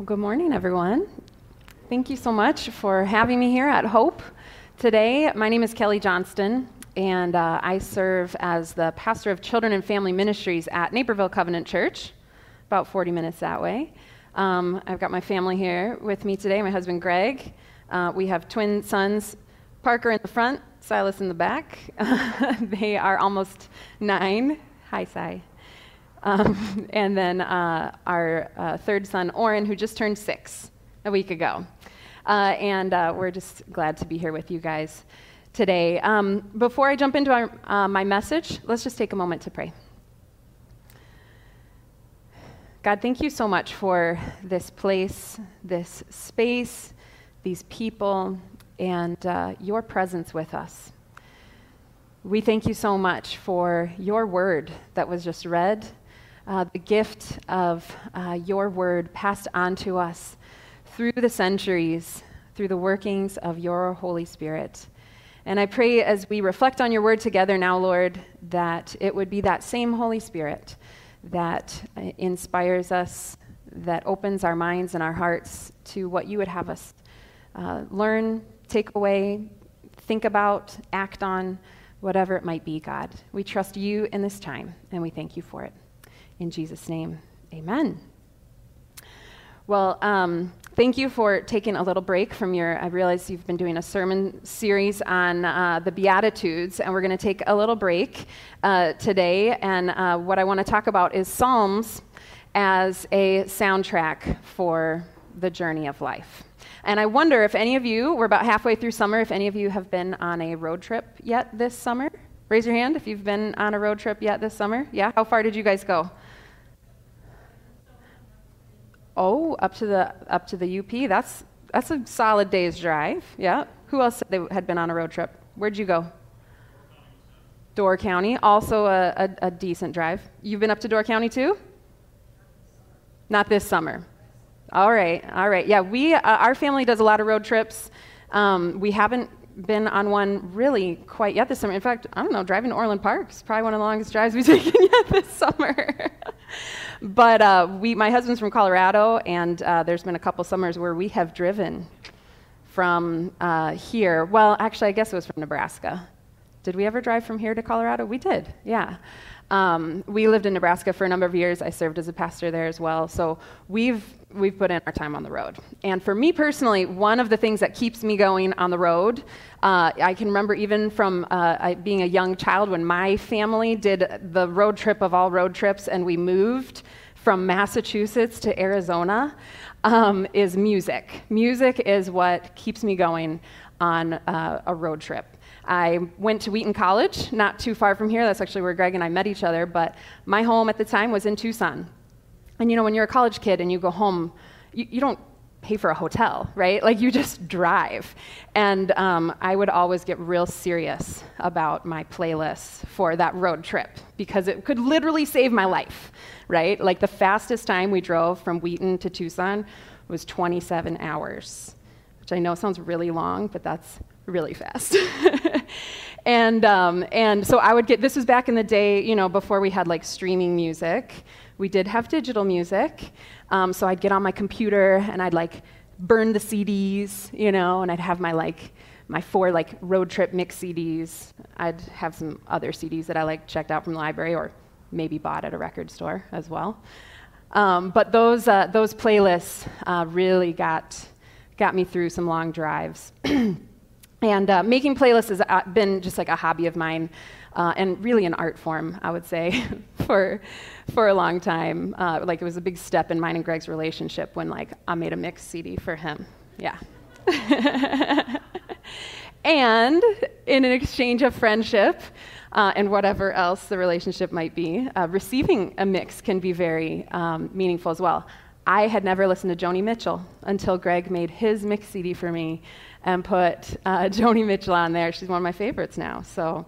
Well, good morning, everyone. Thank you so much for having me here at Hope today. My name is Kelly Johnston, and uh, I serve as the pastor of children and family ministries at Naperville Covenant Church, about 40 minutes that way. Um, I've got my family here with me today my husband, Greg. Uh, we have twin sons, Parker in the front, Silas in the back. they are almost nine. Hi, Si. Um, and then uh, our uh, third son, Oren, who just turned six a week ago. Uh, and uh, we're just glad to be here with you guys today. Um, before I jump into our, uh, my message, let's just take a moment to pray. God, thank you so much for this place, this space, these people, and uh, your presence with us. We thank you so much for your word that was just read uh, the gift of uh, your word passed on to us through the centuries, through the workings of your Holy Spirit. And I pray as we reflect on your word together now, Lord, that it would be that same Holy Spirit that uh, inspires us, that opens our minds and our hearts to what you would have us uh, learn, take away, think about, act on, whatever it might be, God. We trust you in this time, and we thank you for it. In Jesus' name, amen. Well, um, thank you for taking a little break from your. I realize you've been doing a sermon series on uh, the Beatitudes, and we're going to take a little break uh, today. And uh, what I want to talk about is Psalms as a soundtrack for the journey of life. And I wonder if any of you, we're about halfway through summer, if any of you have been on a road trip yet this summer. Raise your hand if you've been on a road trip yet this summer. Yeah? How far did you guys go? Oh, up to the up to the UP. That's that's a solid day's drive. Yeah. Who else they had been on a road trip? Where'd you go? Door County, also a, a, a decent drive. You've been up to Door County too? Not this summer. All right, all right. Yeah, we uh, our family does a lot of road trips. Um, we haven't been on one really quite yet this summer. In fact, I don't know, driving to Orland Park is probably one of the longest drives we've taken yet this summer. but uh, we, my husband's from Colorado, and uh, there's been a couple summers where we have driven from uh, here. Well, actually, I guess it was from Nebraska. Did we ever drive from here to Colorado? We did, yeah. Um, we lived in Nebraska for a number of years. I served as a pastor there as well. So we've we've put in our time on the road. And for me personally, one of the things that keeps me going on the road, uh, I can remember even from uh, being a young child when my family did the road trip of all road trips, and we moved from Massachusetts to Arizona. Um, is music. Music is what keeps me going on uh, a road trip. I went to Wheaton College, not too far from here. That's actually where Greg and I met each other. But my home at the time was in Tucson. And you know, when you're a college kid and you go home, you, you don't pay for a hotel, right? Like you just drive. And um, I would always get real serious about my playlists for that road trip because it could literally save my life, right? Like the fastest time we drove from Wheaton to Tucson was 27 hours, which I know sounds really long, but that's really fast. and, um, and so I would get, this was back in the day, you know, before we had like streaming music. We did have digital music. Um, so I'd get on my computer and I'd like burn the CDs, you know, and I'd have my like, my four like road trip mix CDs. I'd have some other CDs that I like checked out from the library or maybe bought at a record store as well. Um, but those, uh, those playlists uh, really got, got me through some long drives. And uh, making playlists has uh, been just like a hobby of mine, uh, and really an art form, I would say, for for a long time. Uh, like it was a big step in mine and Greg's relationship when like I made a mix CD for him. Yeah. and in an exchange of friendship uh, and whatever else the relationship might be, uh, receiving a mix can be very um, meaningful as well. I had never listened to Joni Mitchell until Greg made his mix CD for me and put uh, Joni Mitchell on there. She's one of my favorites now. So,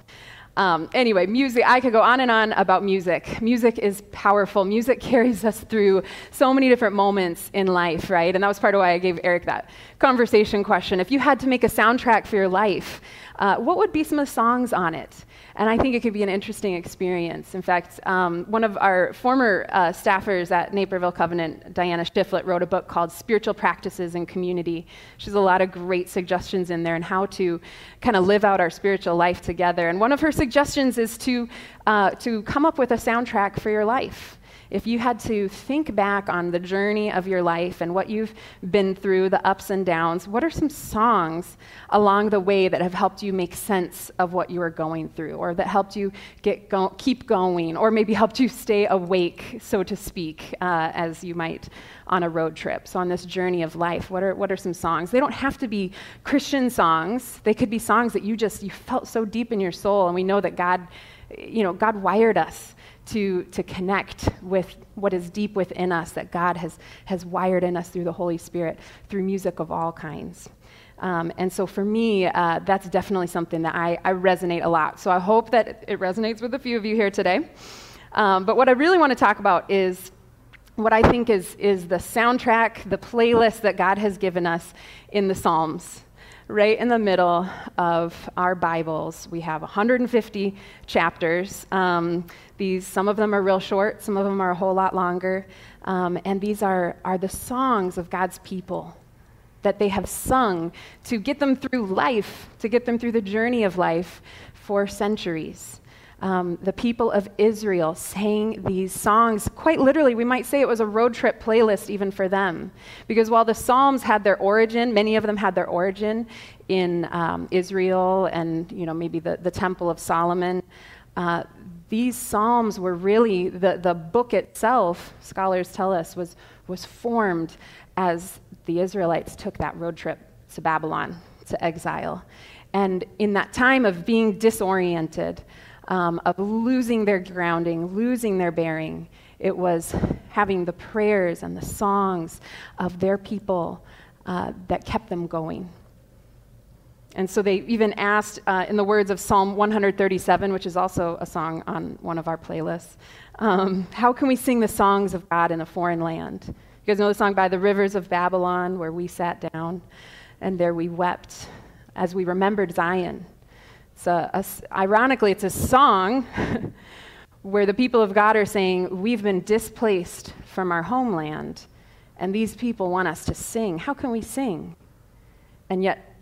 um, anyway, music, I could go on and on about music. Music is powerful. Music carries us through so many different moments in life, right? And that was part of why I gave Eric that conversation question. If you had to make a soundtrack for your life, uh, what would be some of the songs on it? And I think it could be an interesting experience. In fact, um, one of our former uh, staffers at Naperville Covenant, Diana Shiflett, wrote a book called Spiritual Practices in Community. She has a lot of great suggestions in there on how to kind of live out our spiritual life together. And one of her suggestions is to, uh, to come up with a soundtrack for your life if you had to think back on the journey of your life and what you've been through, the ups and downs, what are some songs along the way that have helped you make sense of what you were going through, or that helped you get go- keep going, or maybe helped you stay awake, so to speak, uh, as you might on a road trip? So, on this journey of life, what are, what are some songs? They don't have to be Christian songs, they could be songs that you just you felt so deep in your soul, and we know that God. You know, God wired us to, to connect with what is deep within us that God has, has wired in us through the Holy Spirit, through music of all kinds. Um, and so for me, uh, that's definitely something that I, I, resonate a lot. So I hope that it resonates with a few of you here today. Um, but what I really want to talk about is what I think is, is the soundtrack, the playlist that God has given us in the Psalms right in the middle of our Bibles. We have 150 chapters. Um, these, some of them are real short, some of them are a whole lot longer. Um, and these are, are the songs of God's people that they have sung to get them through life, to get them through the journey of life for centuries um, the people of Israel sang these songs. Quite literally, we might say it was a road trip playlist even for them. Because while the Psalms had their origin, many of them had their origin in um, Israel and you know, maybe the, the Temple of Solomon. Uh, these Psalms were really, the, the book itself, scholars tell us, was, was formed as the Israelites took that road trip to Babylon, to exile. And in that time of being disoriented, um, of losing their grounding, losing their bearing. It was having the prayers and the songs of their people uh, that kept them going. And so they even asked, uh, in the words of Psalm 137, which is also a song on one of our playlists, um, how can we sing the songs of God in a foreign land? You guys know the song by the rivers of Babylon, where we sat down and there we wept as we remembered Zion. It's a, a, ironically, it's a song where the people of God are saying, We've been displaced from our homeland, and these people want us to sing. How can we sing? And yet,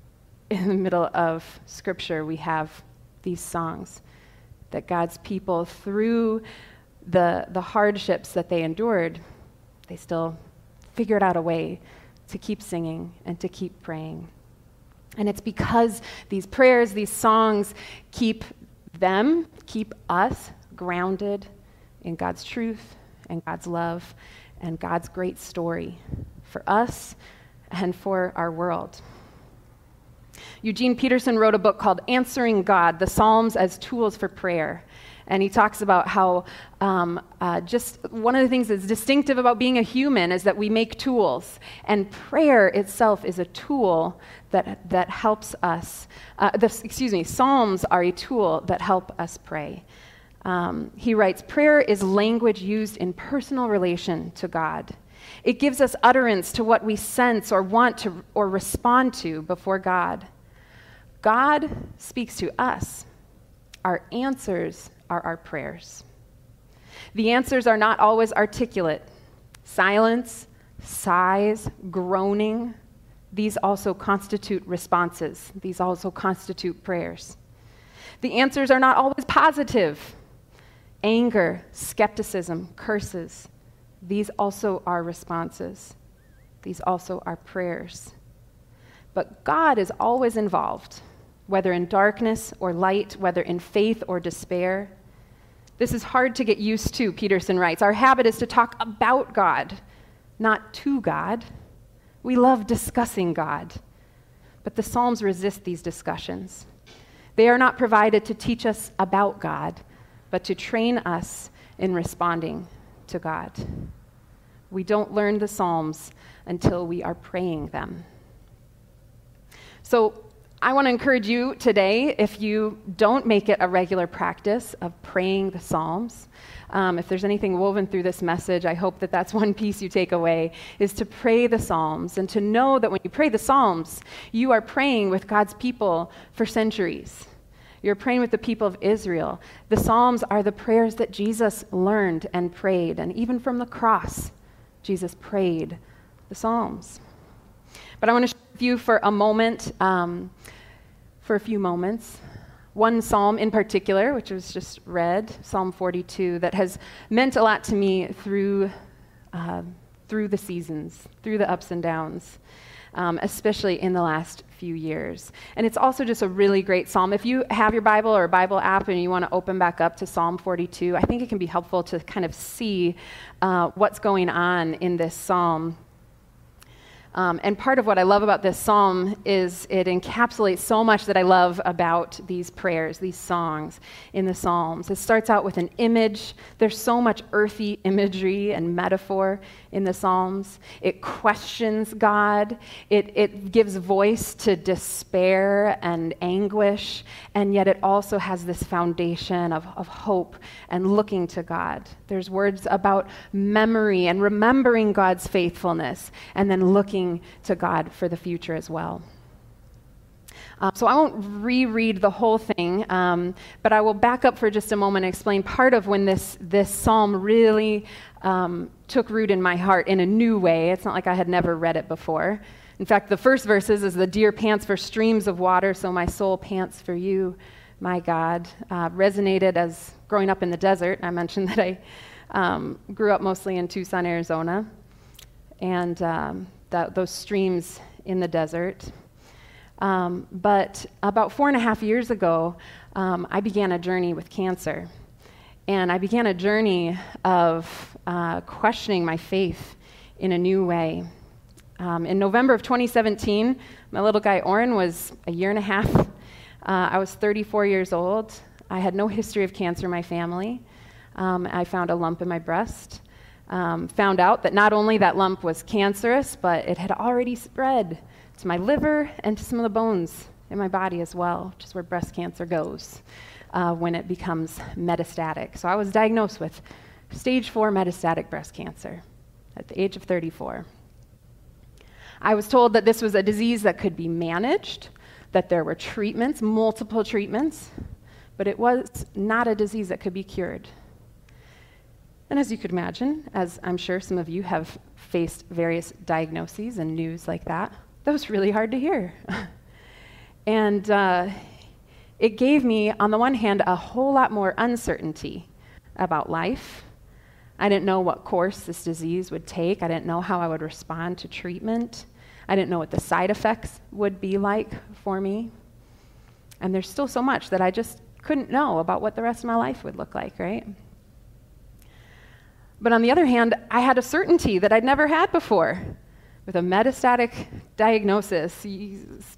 in the middle of Scripture, we have these songs that God's people, through the, the hardships that they endured, they still figured out a way to keep singing and to keep praying. And it's because these prayers, these songs keep them, keep us grounded in God's truth and God's love and God's great story for us and for our world. Eugene Peterson wrote a book called Answering God The Psalms as Tools for Prayer. And he talks about how um, uh, just one of the things that's distinctive about being a human is that we make tools. And prayer itself is a tool that, that helps us. Uh, the, excuse me, Psalms are a tool that help us pray. Um, he writes Prayer is language used in personal relation to God. It gives us utterance to what we sense or want to or respond to before God. God speaks to us. Our answers are our prayers. The answers are not always articulate. Silence, sighs, groaning, these also constitute responses. These also constitute prayers. The answers are not always positive. Anger, skepticism, curses, these also are responses. These also are prayers. But God is always involved whether in darkness or light, whether in faith or despair. This is hard to get used to, Peterson writes. Our habit is to talk about God, not to God. We love discussing God. But the Psalms resist these discussions. They are not provided to teach us about God, but to train us in responding to God. We don't learn the Psalms until we are praying them. So, I want to encourage you today, if you don't make it a regular practice of praying the Psalms, um, if there's anything woven through this message, I hope that that's one piece you take away, is to pray the Psalms and to know that when you pray the Psalms, you are praying with God's people for centuries. You're praying with the people of Israel. The Psalms are the prayers that Jesus learned and prayed. And even from the cross, Jesus prayed the Psalms. But I want to share with you for a moment, um, for a few moments, one psalm in particular, which was just read, Psalm 42, that has meant a lot to me through, uh, through the seasons, through the ups and downs. Um, especially in the last few years. And it's also just a really great psalm. If you have your Bible or Bible app and you want to open back up to Psalm 42, I think it can be helpful to kind of see uh, what's going on in this psalm. Um, and part of what I love about this psalm is it encapsulates so much that I love about these prayers, these songs in the Psalms. It starts out with an image. There's so much earthy imagery and metaphor in the Psalms. It questions God, it, it gives voice to despair and anguish, and yet it also has this foundation of, of hope and looking to God. There's words about memory and remembering God's faithfulness, and then looking looking to God for the future as well. Uh, so I won't reread the whole thing, um, but I will back up for just a moment and explain part of when this, this psalm really um, took root in my heart in a new way. It's not like I had never read it before. In fact, the first verses is the deer pants for streams of water, so my soul pants for you, my God. Uh, resonated as growing up in the desert. I mentioned that I um, grew up mostly in Tucson, Arizona. And um, that, those streams in the desert. Um, but about four and a half years ago, um, I began a journey with cancer. And I began a journey of uh, questioning my faith in a new way. Um, in November of 2017, my little guy Oren was a year and a half. Uh, I was 34 years old. I had no history of cancer in my family. Um, I found a lump in my breast um, found out that not only that lump was cancerous, but it had already spread to my liver and to some of the bones in my body as well, which is where breast cancer goes uh, when it becomes metastatic. So I was diagnosed with stage four metastatic breast cancer at the age of 34. I was told that this was a disease that could be managed, that there were treatments, multiple treatments, but it was not a disease that could be cured. And as you could imagine, as I'm sure some of you have faced various diagnoses and news like that, that was really hard to hear. and uh, it gave me, on the one hand, a whole lot more uncertainty about life. I didn't know what course this disease would take. I didn't know how I would respond to treatment. I didn't know what the side effects would be like for me. And there's still so much that I just couldn't know about what the rest of my life would look like, right? But on the other hand, I had a certainty that I'd never had before. With a metastatic diagnosis,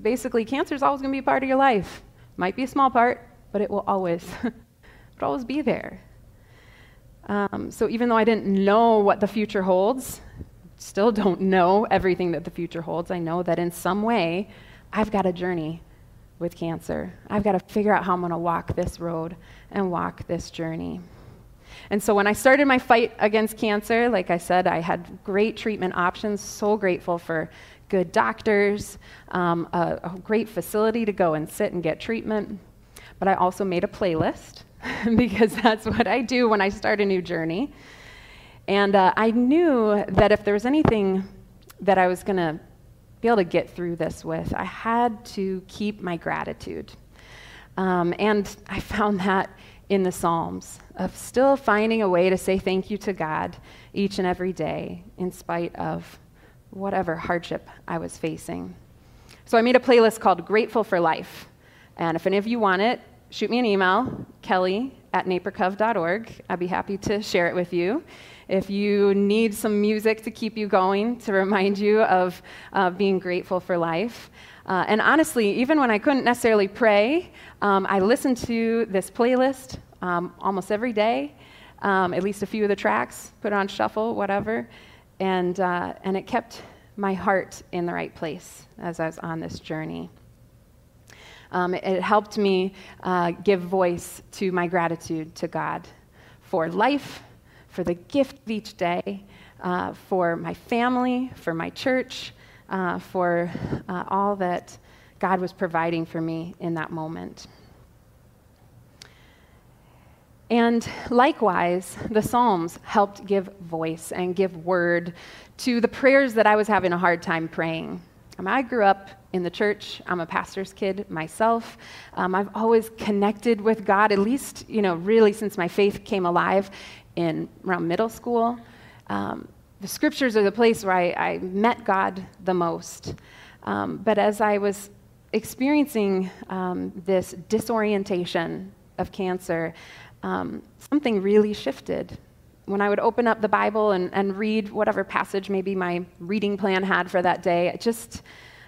basically, cancer is always going to be a part of your life. Might be a small part, but it will always, it'll always be there. Um, so even though I didn't know what the future holds, still don't know everything that the future holds, I know that in some way I've got a journey with cancer. I've got to figure out how I'm going to walk this road and walk this journey. And so when I started my fight against cancer, like I said, I had great treatment options, so grateful for good doctors, um, a, a great facility to go and sit and get treatment. But I also made a playlist because that's what I do when I start a new journey. And uh, I knew that if there was anything that I was going to be able to get through this with, I had to keep my gratitude. Um, and I found that in the Psalms of still finding a way to say thank you to God each and every day in spite of whatever hardship I was facing. So I made a playlist called Grateful for Life. And if any of you want it, shoot me an email, kelly at napercov.org. I'd be happy to share it with you. If you need some music to keep you going, to remind you of uh, being grateful for life. Uh, and honestly, even when I couldn't necessarily pray, um, I listened to this playlist um, almost every day, um, at least a few of the tracks, put on shuffle, whatever. And, uh, and it kept my heart in the right place as I was on this journey. Um, it, it, helped me uh, give voice to my gratitude to God for life, for the gift of each day, uh, for my family, for my church, uh, for uh, all that God was providing for me in that moment. And likewise, the Psalms helped give voice and give word to the prayers that I was having a hard time praying. Um, I grew up in the church. I'm a pastor's kid myself. Um, I've always connected with God, at least, you know, really since my faith came alive in around middle school. Um, the scriptures are the place where I, I met God the most. Um, but as I was experiencing um, this disorientation of cancer, um, something really shifted. When I would open up the Bible and, and read whatever passage maybe my reading plan had for that day, it just,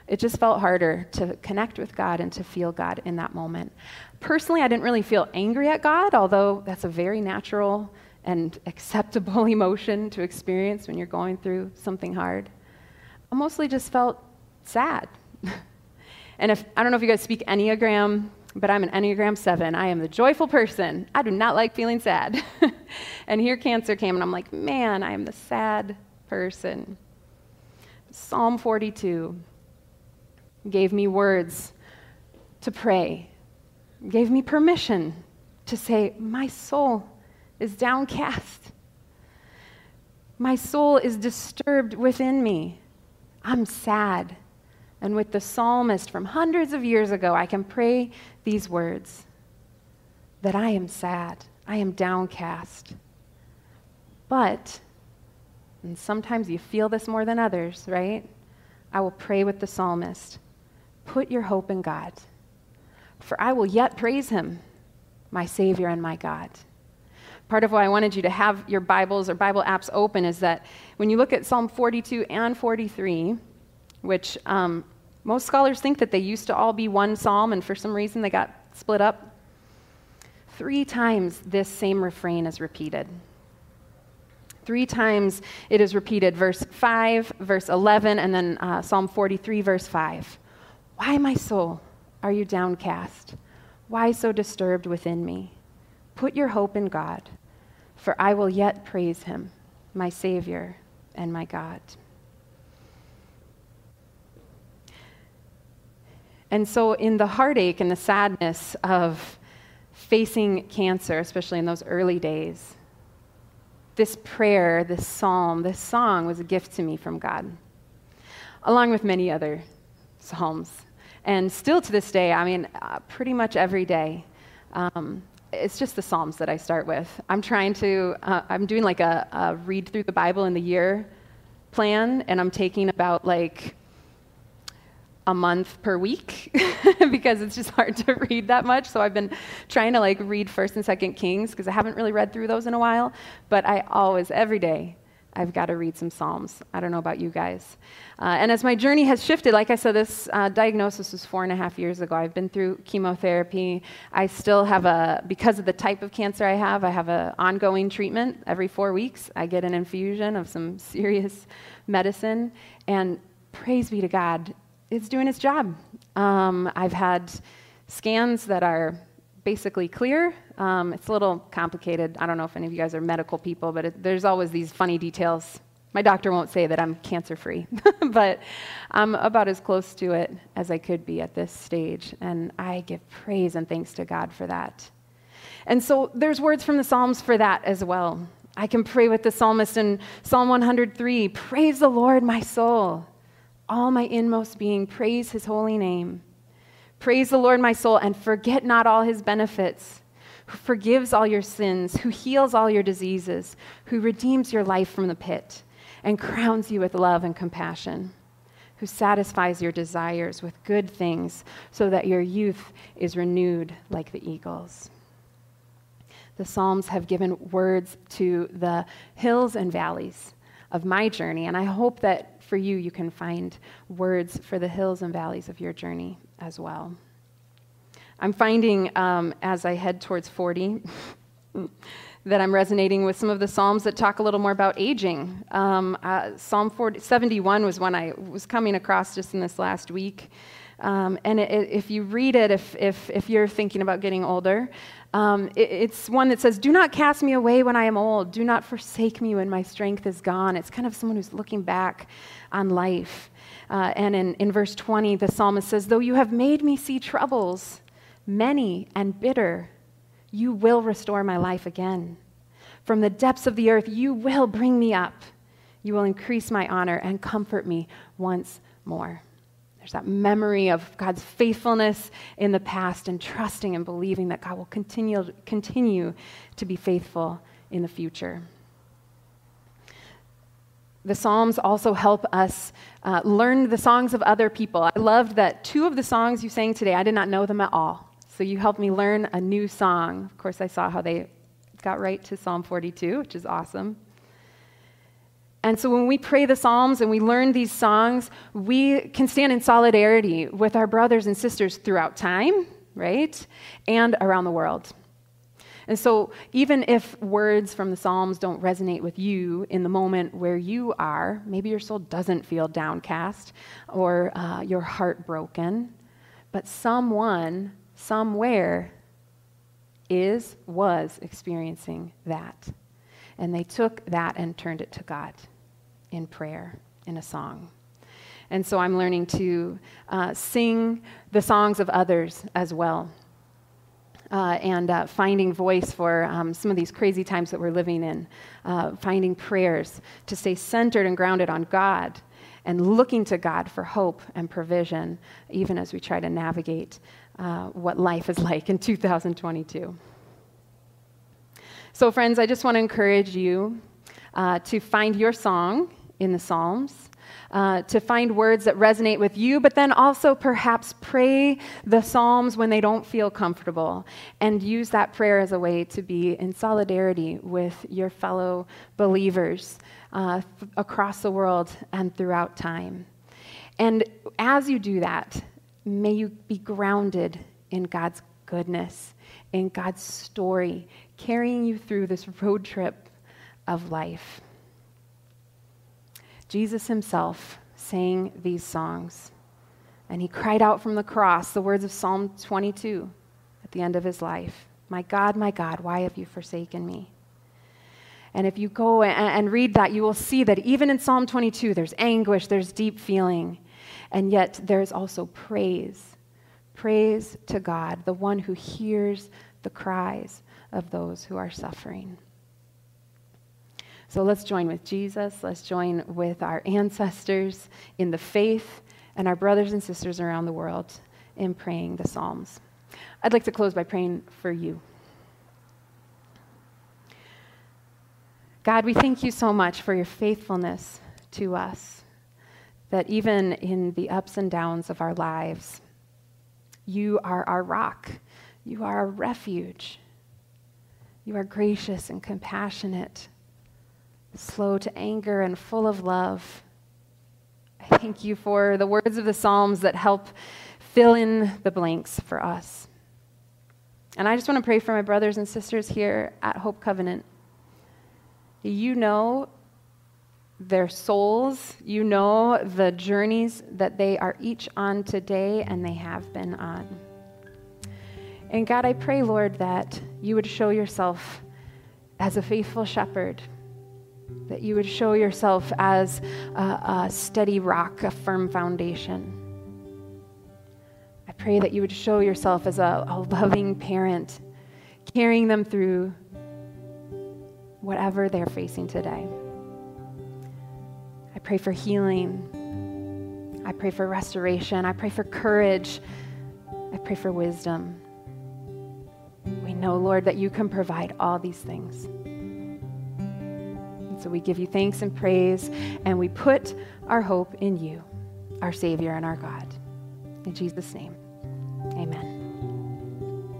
it just felt harder to connect with God and to feel God in that moment. Personally, I didn't really feel angry at God, although that's a very natural and acceptable emotion to experience when you're going through something hard. I mostly just felt sad. and if I don't know if you guys speak Enneagram, but I'm an Enneagram 7. I am the joyful person. I do not like feeling sad. and here cancer came, and I'm like, man, I am the sad person. Psalm 42 gave me words to pray, gave me permission to say, My soul is downcast. My soul is disturbed within me. I'm sad. And with the psalmist from hundreds of years ago, I can pray these words that I am sad, I am downcast. But, and sometimes you feel this more than others, right? I will pray with the psalmist Put your hope in God, for I will yet praise him, my Savior and my God. Part of why I wanted you to have your Bibles or Bible apps open is that when you look at Psalm 42 and 43, which um, most scholars think that they used to all be one psalm, and for some reason they got split up. Three times this same refrain is repeated. Three times it is repeated verse 5, verse 11, and then uh, Psalm 43, verse 5. Why, my soul, are you downcast? Why so disturbed within me? Put your hope in God, for I will yet praise him, my Savior and my God. And so, in the heartache and the sadness of facing cancer, especially in those early days, this prayer, this psalm, this song was a gift to me from God, along with many other psalms. And still to this day, I mean, uh, pretty much every day, um, it's just the psalms that I start with. I'm trying to, uh, I'm doing like a, a read through the Bible in the year plan, and I'm taking about like a month per week because it's just hard to read that much. So I've been trying to like read First and Second Kings because I haven't really read through those in a while. But I always, every day, I've got to read some Psalms. I don't know about you guys. Uh, and as my journey has shifted, like I said, this uh, diagnosis was four and a half years ago. I've been through chemotherapy. I still have a, because of the type of cancer I have, I have an ongoing treatment every four weeks. I get an infusion of some serious medicine. And praise be to God, it's doing its job. Um, I've had scans that are basically clear. Um, it's a little complicated. I don't know if any of you guys are medical people, but it, there's always these funny details. My doctor won't say that I'm cancer free, but I'm about as close to it as I could be at this stage. And I give praise and thanks to God for that. And so there's words from the Psalms for that as well. I can pray with the psalmist in Psalm 103 Praise the Lord, my soul all my inmost being, praise his holy name. Praise the Lord, my soul, and forget not all his benefits, who forgives all your sins, who heals all your diseases, who redeems your life from the pit, and crowns you with love and compassion, who satisfies your desires with good things, so that your youth is renewed like the eagles. The Psalms have given words to the hills and valleys of my journey, and I hope that for you, you can find words for the hills and valleys of your journey as well. I'm finding um, as I head towards 40 that I'm resonating with some of the Psalms that talk a little more about aging. Um, uh, Psalm 40, 71 was one I was coming across just in this last week. Um, and it, it, if you read it, if, if, if you're thinking about getting older, um, it, it's one that says, Do not cast me away when I am old. Do not forsake me when my strength is gone. It's kind of someone who's looking back on life. Uh, and in, in verse 20, the psalmist says, Though you have made me see troubles, many and bitter, You will restore my life again. From the depths of the earth, you will bring me up. You will increase my honor and comfort me once more. There's that memory of God's faithfulness in the past and trusting and believing that God will continue, continue to be faithful in the future. The Psalms also help us uh, learn the songs of other people. I loved that two of the songs you sang today, I did not know them at all. So you helped me learn a new song. Of course, I saw how they got right to Psalm 42, which is awesome. And so when we pray the Psalms and we learn these songs, we can stand in solidarity with our brothers and sisters throughout time, right? And around the world. And so even if words from the Psalms don't resonate with you in the moment where you are, maybe your soul doesn't feel downcast or uh, your heart broken, but someone, somewhere, is, was experiencing that. And they took that and turned it to God in prayer, in a song. And so I'm learning to uh, sing the songs of others as well. Uh, and uh, finding voice for um, some of these crazy times that we're living in, uh, finding prayers to stay centered and grounded on God, and looking to God for hope and provision, even as we try to navigate uh, what life is like in 2022. So, friends, I just want to encourage you uh, to find your song in the Psalms, uh, to find words that resonate with you, but then also perhaps pray the Psalms when they don't feel comfortable and use that prayer as a way to be in solidarity with your fellow believers uh, th- across the world and throughout time. And as you do that, may you be grounded in God's goodness, in God's story, carrying you through this road trip of life. Jesus himself sang these songs, and he cried out from the cross the words of Psalm 22 at the end of his life My God, my God, why have you forsaken me? And if you go and read that, you will see that even in Psalm 22, there's anguish, there's deep feeling, and yet there's also praise. Praise to God, the one who hears the cries of those who are suffering. So let's join with Jesus. Let's join with our ancestors in the faith and our brothers and sisters around the world in praying the Psalms. I'd like to close by praying for you. God, we thank you so much for your faithfulness to us, that even in the ups and downs of our lives, you are our rock, you are our refuge, you are gracious and compassionate slow to anger and full of love. I thank you for the words of the Psalms that help fill in the blanks for us. And I just want to pray for my brothers and sisters here at Hope Covenant. You know their souls, you know the journeys that they are each on today and they have been on. And God, I pray, Lord, that you would show yourself as a faithful shepherd that you would show yourself as a, a steady rock, a firm foundation. I pray that you would show yourself as a, a loving parent, carrying them through whatever they're facing today. Pray for healing. I pray for restoration. I pray for courage. I pray for wisdom. We know, Lord, that you can provide all these things. And So we give you thanks and praise, and we put our hope in you, our Savior and our God. In Jesus' name, amen.